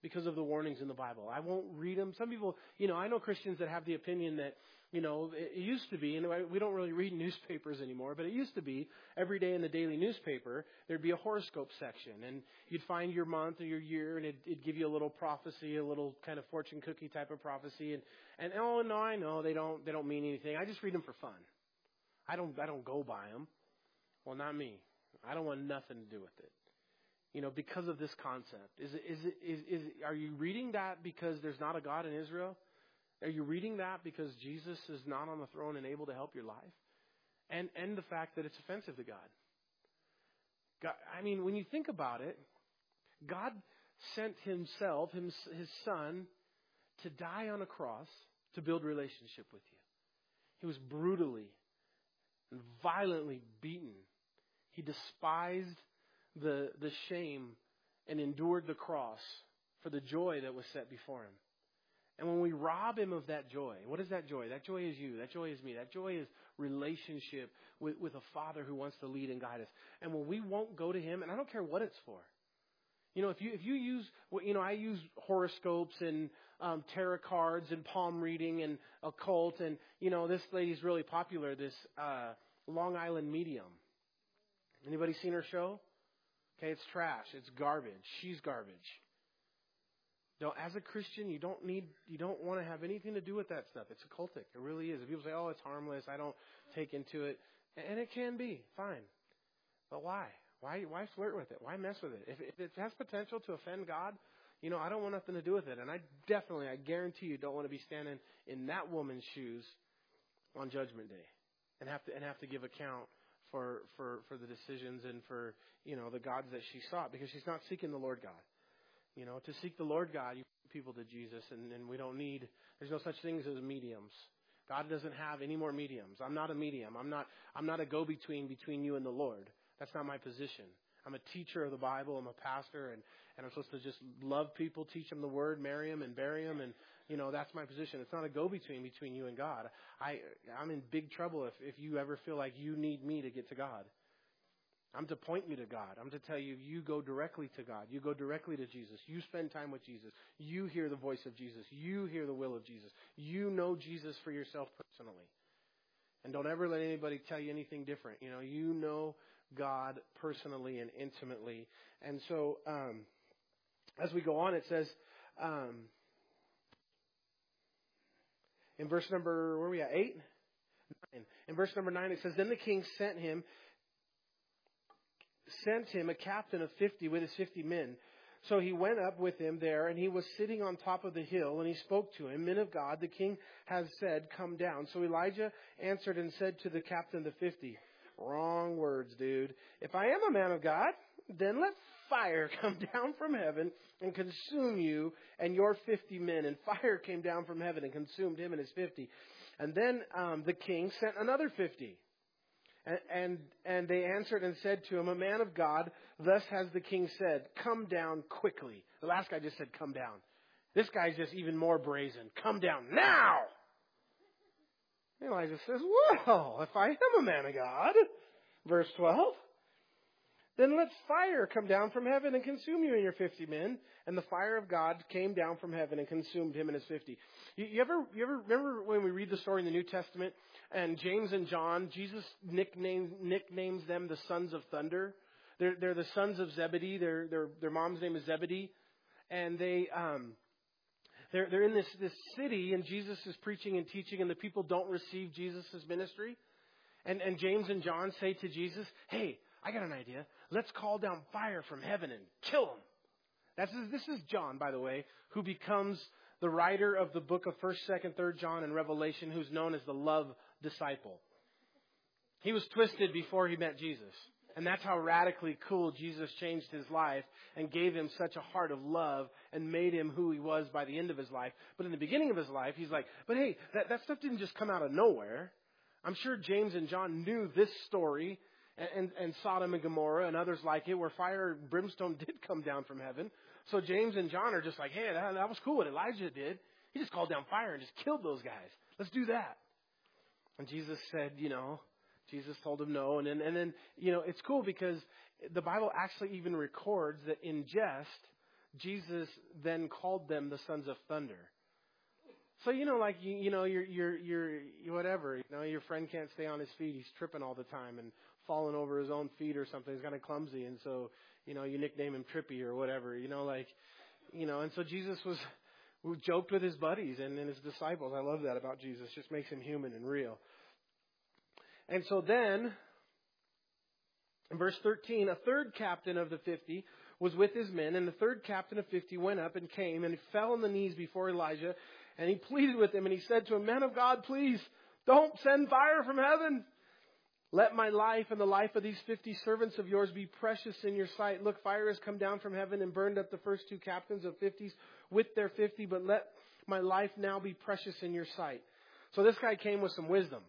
because of the warnings in the Bible. I won't read them. Some people, you know, I know Christians that have the opinion that, you know, it used to be, and we don't really read newspapers anymore, but it used to be every day in the daily newspaper, there'd be a horoscope section, and you'd find your month or your year, and it'd, it'd give you a little prophecy, a little kind of fortune cookie type of prophecy, and, and oh no, I know they don't, they don't mean anything. I just read them for fun. I don't, I don't go by them. Well, not me. I don't want nothing to do with it. You know, because of this concept. Is it, is it, is, is, are you reading that because there's not a God in Israel? Are you reading that because Jesus is not on the throne and able to help your life? And, and the fact that it's offensive to God. God. I mean, when you think about it, God sent himself, his, his son, to die on a cross to build relationship with you. He was brutally and violently beaten he despised the, the shame and endured the cross for the joy that was set before him. And when we rob him of that joy, what is that joy? That joy is you. That joy is me. That joy is relationship with, with a father who wants to lead and guide us. And when we won't go to him, and I don't care what it's for. You know, if you if you use, you know, I use horoscopes and um, tarot cards and palm reading and occult, and you know, this lady's really popular. This uh, Long Island medium. Anybody seen her show? Okay, it's trash. It's garbage. She's garbage. No, as a Christian, you don't need, you don't want to have anything to do with that stuff. It's occultic. It really is. If people say, "Oh, it's harmless," I don't take into it, and it can be fine. But why? Why? Why flirt with it? Why mess with it? If, if it has potential to offend God, you know, I don't want nothing to do with it. And I definitely, I guarantee you, don't want to be standing in that woman's shoes on Judgment Day and have to and have to give account for, for, for the decisions and for, you know, the gods that she sought because she's not seeking the Lord God. You know, to seek the Lord God, you people to Jesus and, and we don't need, there's no such things as mediums. God doesn't have any more mediums. I'm not a medium. I'm not, I'm not a go-between between you and the Lord. That's not my position. I'm a teacher of the Bible. I'm a pastor, and, and I'm supposed to just love people, teach them the word, marry them, and bury them, and you know, that's my position. It's not a go-between between you and God. I, I'm in big trouble if, if you ever feel like you need me to get to God. I'm to point you to God. I'm to tell you, you go directly to God. You go directly to Jesus. You spend time with Jesus. You hear the voice of Jesus. You hear the will of Jesus. You know Jesus for yourself personally. And don't ever let anybody tell you anything different. You know, you know God personally and intimately. And so, um, as we go on, it says, um, in verse number, where are we at? Eight? Nine. In verse number nine, it says, Then the king sent him, sent him a captain of fifty with his fifty men. So he went up with him there, and he was sitting on top of the hill, and he spoke to him, Men of God, the king has said, Come down. So Elijah answered and said to the captain of the fifty, Wrong words, dude. If I am a man of God, then let fire come down from heaven and consume you and your fifty men. And fire came down from heaven and consumed him and his fifty. And then um, the king sent another fifty. And, and, they answered and said to him, A man of God, thus has the king said, Come down quickly. The last guy just said, Come down. This guy's just even more brazen. Come down now! Elijah says, Well, if I am a man of God, verse 12, then let fire come down from heaven and consume you and your fifty men. And the fire of God came down from heaven and consumed him and his fifty. You, you ever, you ever remember when we read the story in the New Testament and James and John, Jesus nicknames, nicknames them the sons of thunder. They're, they're the sons of Zebedee. Their, their, their mom's name is Zebedee. And they, um, they're, they're in this, this city and Jesus is preaching and teaching and the people don't receive Jesus' ministry. And, and James and John say to Jesus, hey, I got an idea. Let's call down fire from heaven and kill them. That's, this is John, by the way, who becomes the writer of the book of 1st, 2nd, 3rd John and Revelation, who's known as the love disciple. He was twisted before he met Jesus. And that's how radically cool Jesus changed his life and gave him such a heart of love and made him who he was by the end of his life. But in the beginning of his life, he's like, but hey, that, that stuff didn't just come out of nowhere. I'm sure James and John knew this story and, and, Sodom and Gomorrah and others like it where fire and brimstone did come down from heaven. So James and John are just like, hey, that, that was cool what Elijah did. He just called down fire and just killed those guys. Let's do that. And Jesus said, you know, Jesus told him no. And then, and then, you know, it's cool because the Bible actually even records that in jest, Jesus then called them the sons of thunder. So you know, like you, you know, you're you're you're whatever. You know, your friend can't stay on his feet; he's tripping all the time and falling over his own feet or something. He's kind of clumsy, and so you know, you nickname him Trippy or whatever. You know, like you know, and so Jesus was joked with his buddies and, his disciples. I love that about Jesus; just makes him human and real. And so then, in verse 13, a third captain of the 50 was with his men, and the third captain of 50 went up and came, and fell on the knees before Elijah, and he pleaded with him, and he said to him, Man of God, please, don't send fire from heaven. Let my life and the life of these 50 servants of yours be precious in your sight. Look, fire has come down from heaven and burned up the first two captains of 50s with their 50, but let my life now be precious in your sight. So this guy came with some wisdom.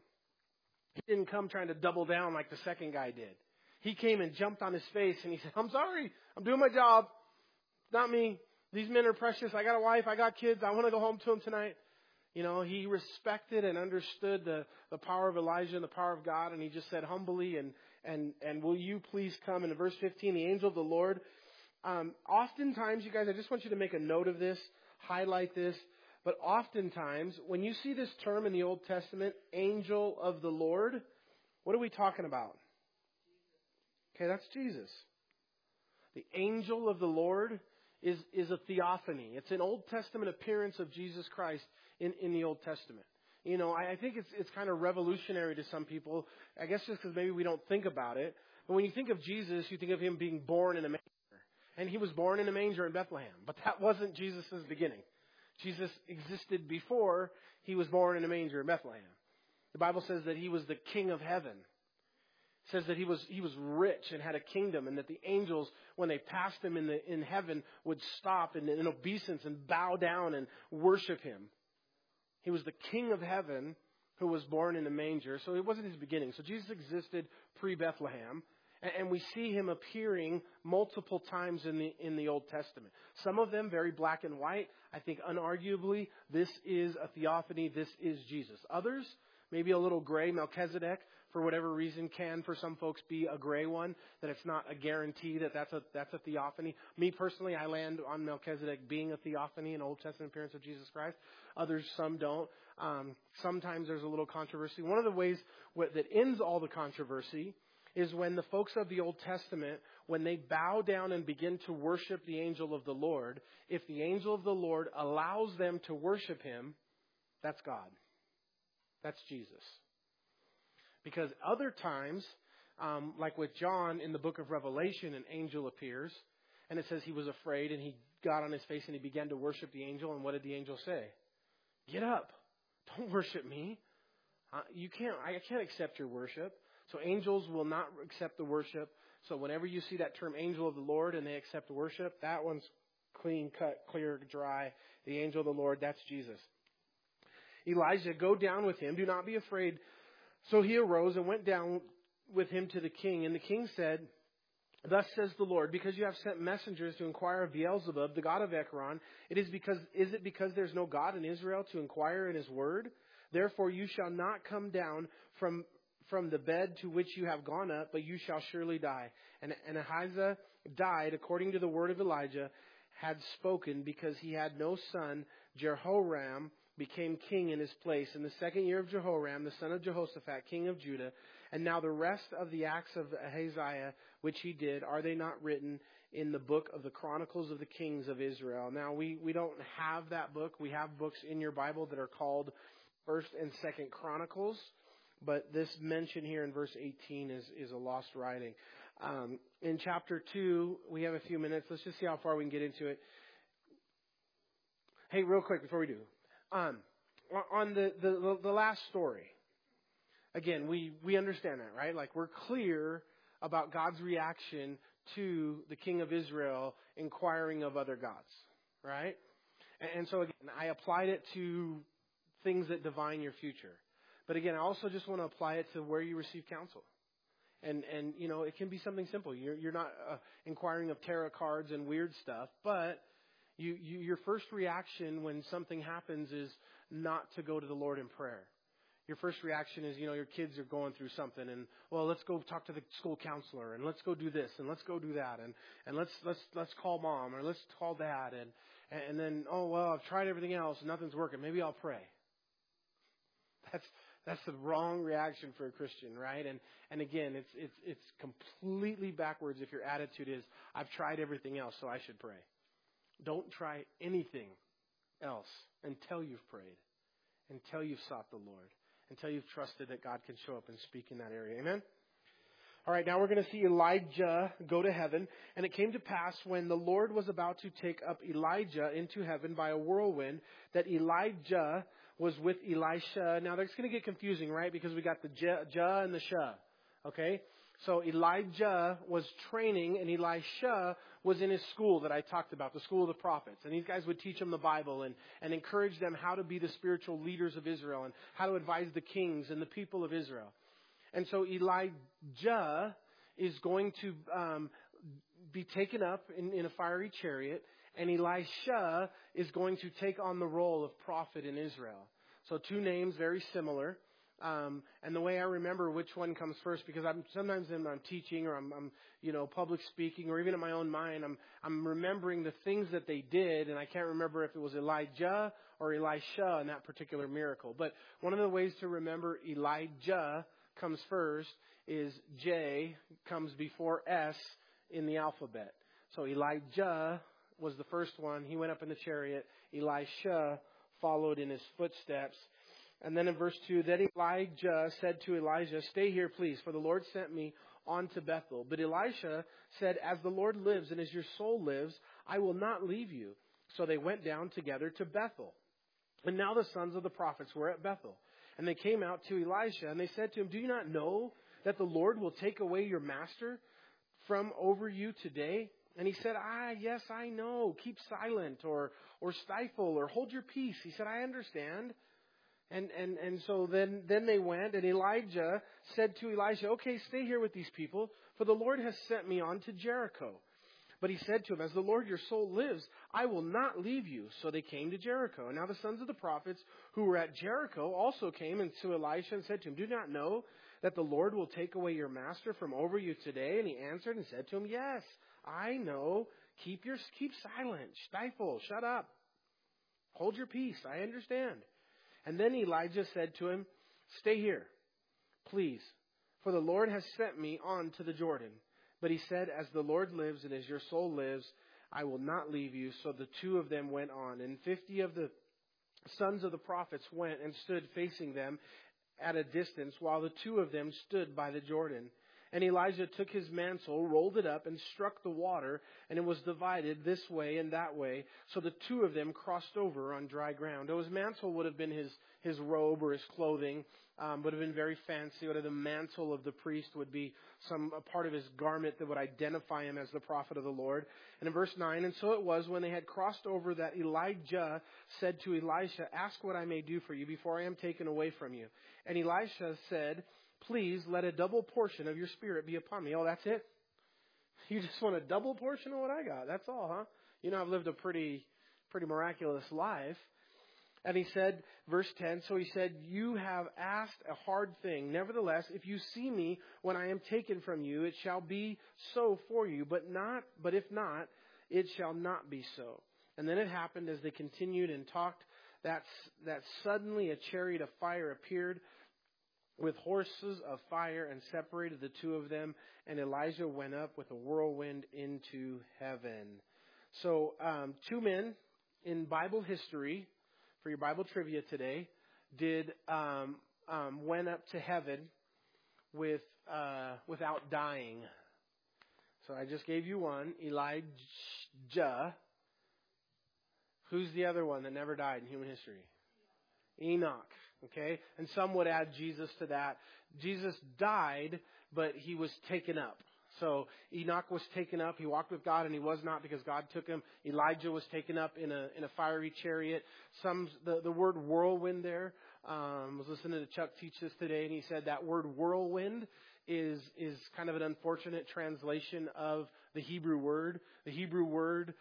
He didn't come trying to double down like the second guy did. He came and jumped on his face and he said, I'm sorry. I'm doing my job. Not me. These men are precious. I got a wife. I got kids. I want to go home to them tonight. You know, he respected and understood the, the power of Elijah and the power of God, and he just said humbly, and, and, and will you please come? And in verse 15, the angel of the Lord, um, oftentimes, you guys, I just want you to make a note of this, highlight this. But oftentimes, when you see this term in the Old Testament, angel of the Lord, what are we talking about? Okay, that's Jesus. The angel of the Lord is, is a theophany. It's an Old Testament appearance of Jesus Christ in, in the Old Testament. You know, I, I think it's, it's kind of revolutionary to some people. I guess just because maybe we don't think about it. But when you think of Jesus, you think of him being born in a manger. And he was born in a manger in Bethlehem. But that wasn't Jesus' beginning. Jesus existed before he was born in a manger in Bethlehem. The Bible says that he was the king of heaven. Says that he was he was rich and had a kingdom and that the angels when they passed him in the in heaven would stop in, in obeisance and bow down and worship him. He was the king of heaven who was born in a manger. So it wasn't his beginning. So Jesus existed pre Bethlehem and we see him appearing multiple times in the in the Old Testament. Some of them very black and white. I think unarguably this is a theophany. This is Jesus. Others maybe a little gray. Melchizedek, for whatever reason, can for some folks be a gray one. That it's not a guarantee that that's a that's a theophany. Me personally, I land on Melchizedek being a theophany, an Old Testament appearance of Jesus Christ. Others, some don't. Um, sometimes there's a little controversy. One of the ways that ends all the controversy is when the folks of the Old Testament, when they bow down and begin to worship the angel of the Lord, if the angel of the Lord allows them to worship him, that's God. That's Jesus. Because other times, um, like with John in the book of Revelation, an angel appears, And it says he was afraid and he got on his face and he began to worship the angel. And what did the angel say? Get up. Don't worship me. Uh, you can't, I can't accept your worship. So angels will not accept the worship. So whenever you see that term angel of the Lord and they accept worship, that one's clean cut, clear, dry. The angel of the Lord, that's Jesus. Elijah, go down with him. Do not be afraid. So he arose and went down with him to the king. And the king said, Thus says the Lord, because you have sent messengers to inquire of Beelzebub, the god of Ekron, it is because is it because there's no God in Israel to inquire in his word? Therefore you shall not come down from from the bed to which you have gone up, but you shall surely die. And, and Ahijah died according to the word of Elijah had spoken because he had no son. Jehoram became king in his place in the second year of Jehoram, the son of Jehoshaphat, king of Judah. And now the rest of the acts of Ahaziah, which he did, are they not written in the book of the Chronicles of the Kings of Israel? Now we, we don't have that book. We have books in your Bible that are called First and Second Chronicles, but this mention here in verse 18 is, is a lost writing. Um, in chapter 2, we have a few minutes. Let's just see how far we can get into it. Hey, real quick before we do. Um, on the, the, the last story, again, we, we understand that, right? Like, we're clear about God's reaction to the king of Israel inquiring of other gods, right? And, and so, again, I applied it to things that divine your future. But again, I also just want to apply it to where you receive counsel. And, and you know, it can be something simple. You're, you're not uh, inquiring of tarot cards and weird stuff, but you, you, your first reaction when something happens is not to go to the Lord in prayer. Your first reaction is, you know, your kids are going through something and, well, let's go talk to the school counselor and let's go do this and let's go do that and, and let's, let's, let's call mom or let's call dad and, and then, oh, well, I've tried everything else and nothing's working. Maybe I'll pray. That's, that's the wrong reaction for a Christian, right? And, and again, it's, it's, it's completely backwards if your attitude is, I've tried everything else, so I should pray. Don't try anything else until you've prayed, until you've sought the Lord, until you've trusted that God can show up and speak in that area. Amen? All right, now we're going to see Elijah go to heaven. And it came to pass when the Lord was about to take up Elijah into heaven by a whirlwind that Elijah was with Elisha. Now that's going to get confusing, right? Because we got the Jah and the Shah. Okay? So Elijah was training and Elisha was in his school that I talked about, the school of the prophets. And these guys would teach them the Bible and, and encourage them how to be the spiritual leaders of Israel and how to advise the kings and the people of Israel. And so Elijah is going to um, be taken up in, in a fiery chariot, and Elisha is going to take on the role of prophet in Israel. So two names very similar. Um, and the way I remember which one comes first, because I'm sometimes when I'm teaching or I'm, I'm, you know, public speaking or even in my own mind, I'm, I'm remembering the things that they did, and I can't remember if it was Elijah or Elisha in that particular miracle. But one of the ways to remember Elijah comes first is J comes before S in the alphabet. So Elijah was the first one. He went up in the chariot. Elisha followed in his footsteps. And then in verse 2, then Elijah said to Elijah, Stay here, please, for the Lord sent me on to Bethel. But Elisha said, As the Lord lives and as your soul lives, I will not leave you. So they went down together to Bethel. And now the sons of the prophets were at Bethel. And they came out to Elisha, and they said to him, Do you not know that the Lord will take away your master from over you today? And he said, Ah, yes, I know. Keep silent or, or stifle or hold your peace. He said, I understand. And, and, and so then, then they went, and Elijah said to Elisha, Okay, stay here with these people, for the Lord has sent me on to Jericho. But he said to him, As the Lord your soul lives, I will not leave you. So they came to Jericho. And now the sons of the prophets who were at Jericho also came and to Elisha and said to him, Do not know that the Lord will take away your master from over you today? And he answered and said to him, Yes, I know. Keep your keep silent, stifle, shut up. Hold your peace. I understand. And then Elijah said to him, Stay here, please, for the Lord has sent me on to the Jordan. But he said, As the Lord lives and as your soul lives, I will not leave you. So the two of them went on. And fifty of the sons of the prophets went and stood facing them at a distance, while the two of them stood by the Jordan. And Elijah took his mantle, rolled it up, and struck the water, and it was divided this way and that way. So the two of them crossed over on dry ground. Though his mantle would have been his, his robe or his clothing, um, would have been very fancy. Have the mantle of the priest would be some a part of his garment that would identify him as the prophet of the Lord. And in verse nine, and so it was when they had crossed over that Elijah said to Elisha, "Ask what I may do for you before I am taken away from you." And Elisha said please let a double portion of your spirit be upon me. Oh, that's it? You just want a double portion of what I got. That's all, huh? You know, I've lived a pretty, pretty miraculous life. And he said, verse 10, so he said, You have asked a hard thing. Nevertheless, if you see me when I am taken from you, it shall be so for you. But not, but if not, it shall not be so. And then it happened as they continued and talked that, that suddenly a chariot of fire appeared with horses of fire and separated the two of them. And Elijah went up with a whirlwind into heaven. So, um, two men in Bible history, for your Bible trivia today, did um, um, went up to heaven with uh, without dying. So I just gave you one, Elijah. Who's the other one that never died in human history? Enoch. Okay? And some would add Jesus to that. Jesus died, but he was taken up. So Enoch was taken up. He walked with God, and he was not because God took him. Elijah was taken up in a in a fiery chariot. Some the the word whirlwind there. Um, was listening to Chuck teach this today, and he said that word whirlwind is is kind of an unfortunate translation of the Hebrew word. The Hebrew word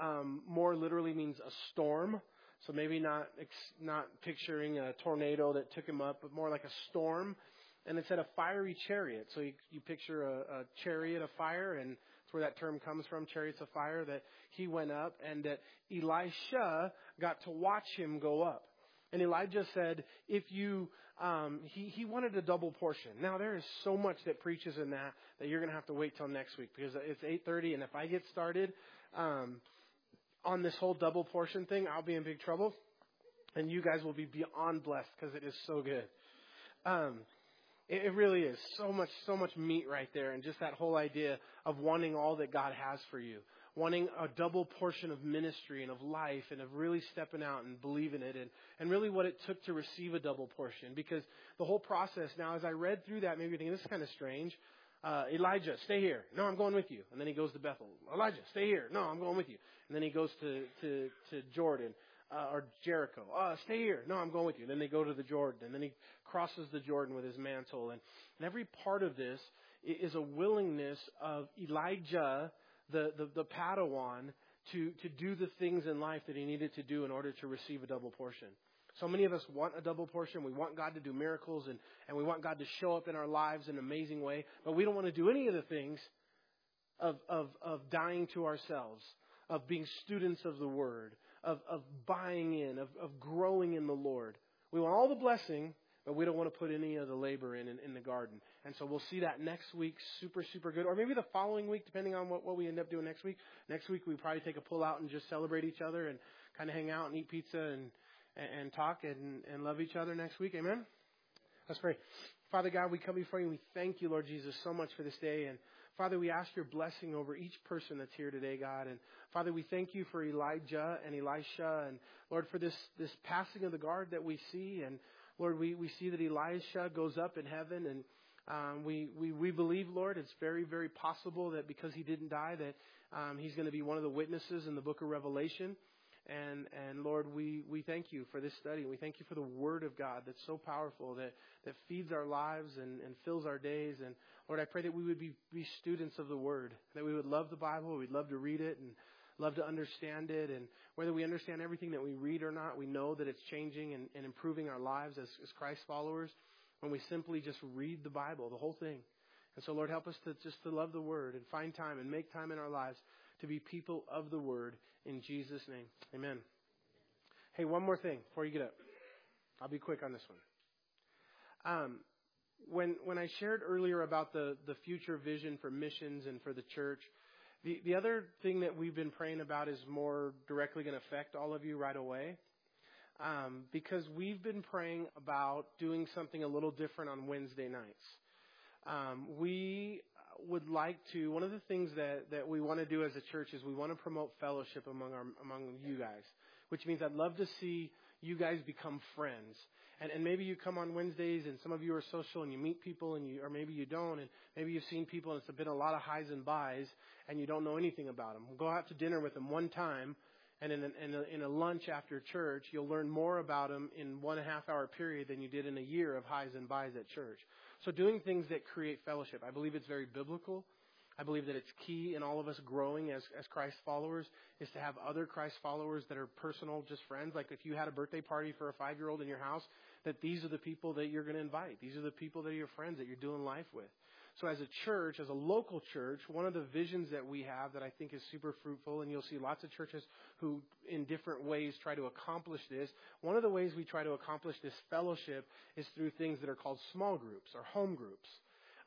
um, more literally means a storm. So maybe not not picturing a tornado that took him up, but more like a storm. And it said a fiery chariot. So you, you picture a, a chariot of fire, and that's where that term comes from, chariots of fire. That he went up, and that Elisha got to watch him go up. And Elijah said, if you, um, he, he wanted a double portion. Now there is so much that preaches in that that you're going to have to wait till next week because it's 8.30 and if I get started, um, on this whole double portion thing, I'll be in big trouble. And you guys will be beyond blessed because it is so good. Um, it, it really is so much, so much meat right there, and just that whole idea of wanting all that God has for you, wanting a double portion of ministry and of life, and of really stepping out and believing it, and and really what it took to receive a double portion. Because the whole process now, as I read through that, maybe you're thinking this is kind of strange. Uh, Elijah, stay here. No, I'm going with you. And then he goes to Bethel. Elijah, stay here. No, I'm going with you. And then he goes to, to, to Jordan, uh, or Jericho. Uh, stay here. No, I'm going with you. And then they go to the Jordan. And then he crosses the Jordan with his mantle. And, and every part of this is a willingness of Elijah, the, the, the Padawan, to, to do the things in life that he needed to do in order to receive a double portion. So many of us want a double portion. We want God to do miracles and, and we want God to show up in our lives in an amazing way, but we don't want to do any of the things of, of, of dying to ourselves, of being students of the Word, of, of buying in, of, of growing in the Lord. We want all the blessing, but we don't want to put any of the labor in, in, in the garden. And so we'll see that next week, super, super good. Or maybe the following week, depending on what, what we end up doing next week. Next week, we probably take a pull out and just celebrate each other and kind of hang out and eat pizza and and, talk and, and love each other next week. Amen? Let's pray. Father God, we come before you and we thank you, Lord Jesus, so much for this day. And Father, we ask your blessing over each person that's here today, God. And Father, we thank you for Elijah and Elisha and Lord, for this, this passing of the guard that we see. And Lord, we, we see that Elisha goes up in heaven and um, we, we, we believe, Lord, it's very, very possible that because he didn't die, that um, he's going to be one of the witnesses in the book of Revelation. And, and Lord, we, we thank you for this study. We thank you for the Word of God that's so powerful, that, that feeds our lives and, and fills our days. And Lord, I pray that we would be, be students of the Word, that we would love the Bible, we'd love to read it and love to understand it. And whether we understand everything that we read or not, we know that it's changing and, and improving our lives as, as Christ followers when we simply just read the Bible, the whole thing. And so, Lord, help us to just to love the Word and find time and make time in our lives to be people of the Word in Jesus' name. Amen. Hey, one more thing before you get up. I'll be quick on this one. Um, when when I shared earlier about the the future vision for missions and for the church, the the other thing that we've been praying about is more directly going to affect all of you right away, um, because we've been praying about doing something a little different on Wednesday nights. um, we would like to. One of the things that that we want to do as a church is we want to promote fellowship among our among you guys, which means I'd love to see you guys become friends. And, and maybe you come on Wednesdays and some of you are social and you meet people and you, or maybe you don't and maybe you've seen people and it's been a lot of highs and buys and you don't know anything about them. Go out to dinner with them one time and in in a, in a lunch after church, you'll learn more about them in one and a half hour period than you did in a year of highs and buys at church. So doing things that create fellowship, I believe it's very biblical. I believe that it's key in all of us growing as, as Christ followers is to have other Christ followers that are personal, just friends. Like if you had a birthday party for a five year old in your house, that these are the people that you're going to invite. These are the people that are your friends that you're doing life with. So as a church, as a local church, one of the visions that we have that I think is super fruitful, and you'll see lots of churches who in different ways try to accomplish this. One of the ways we try to accomplish this fellowship is through things that are called small groups or home groups.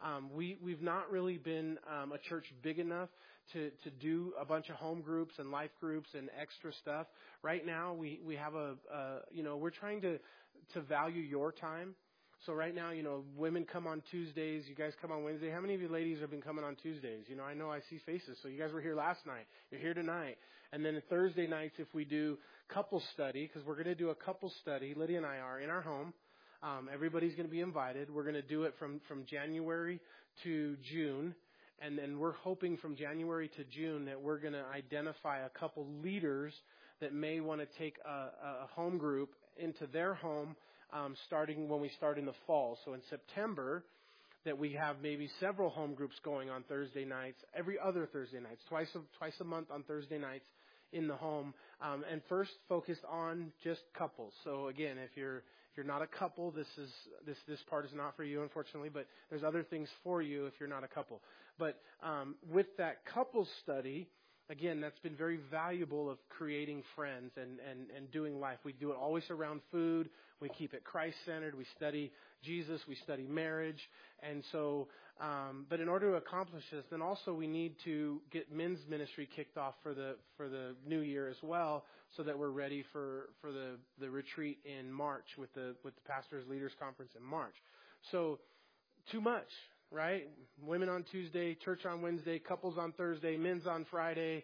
Um, we we've not really been um, a church big enough to to do a bunch of home groups and life groups and extra stuff. Right now, we we have a, a you know we're trying to to value your time. So right now, you know, women come on Tuesdays. You guys come on Wednesday. How many of you ladies have been coming on Tuesdays? You know, I know I see faces. So you guys were here last night. You're here tonight. And then Thursday nights, if we do couple study, because we're going to do a couple study, Lydia and I are in our home. Um, everybody's going to be invited. We're going to do it from, from January to June. And then we're hoping from January to June that we're going to identify a couple leaders that may want to take a, a home group into their home um, starting when we start in the fall. So in September, that we have maybe several home groups going on Thursday nights, every other Thursday nights, twice a, twice a month on Thursday nights in the home, um, and first focused on just couples. So again, if you're if you're not a couple, this is this this part is not for you, unfortunately. But there's other things for you if you're not a couple. But um, with that couple study, again, that's been very valuable of creating friends and, and, and doing life. We do it always around food. We keep it Christ centered. We study Jesus. We study marriage. And so, um, but in order to accomplish this, then also we need to get men's ministry kicked off for the, for the new year as well so that we're ready for, for the, the retreat in March with the, with the pastors leaders conference in March. So, too much right? Women on Tuesday, church on Wednesday, couples on Thursday, men's on Friday.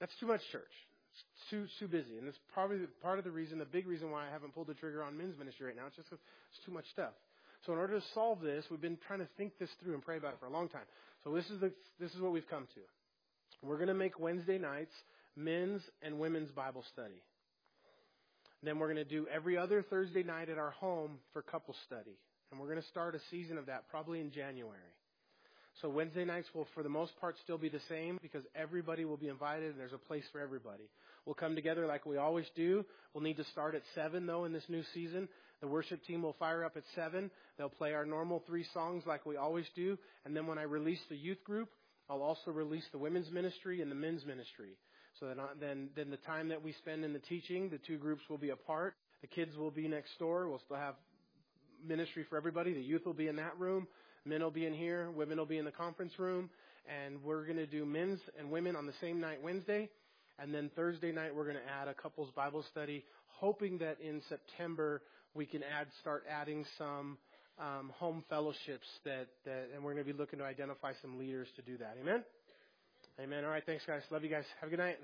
That's too much church. It's too too busy, and that's probably part of the reason, the big reason why I haven't pulled the trigger on men's ministry right now. It's just it's too much stuff. So in order to solve this, we've been trying to think this through and pray about it for a long time. So this is the this is what we've come to. We're going to make Wednesday nights men's and women's Bible study. Then we're going to do every other Thursday night at our home for couple study. And we're going to start a season of that probably in January. So Wednesday nights will, for the most part, still be the same because everybody will be invited and there's a place for everybody. We'll come together like we always do. We'll need to start at 7 though in this new season. The worship team will fire up at 7. They'll play our normal three songs like we always do. And then when I release the youth group, I'll also release the women's ministry and the men's ministry. So then, uh, then, then the time that we spend in the teaching, the two groups will be apart. The kids will be next door. We'll still have ministry for everybody. The youth will be in that room. Men will be in here. Women will be in the conference room. And we're going to do men's and women on the same night Wednesday. And then Thursday night, we're going to add a couples Bible study, hoping that in September we can add, start adding some um, home fellowships that, that, and we're going to be looking to identify some leaders to do that. Amen? Amen. All right. Thanks, guys. Love you guys. Have a good night.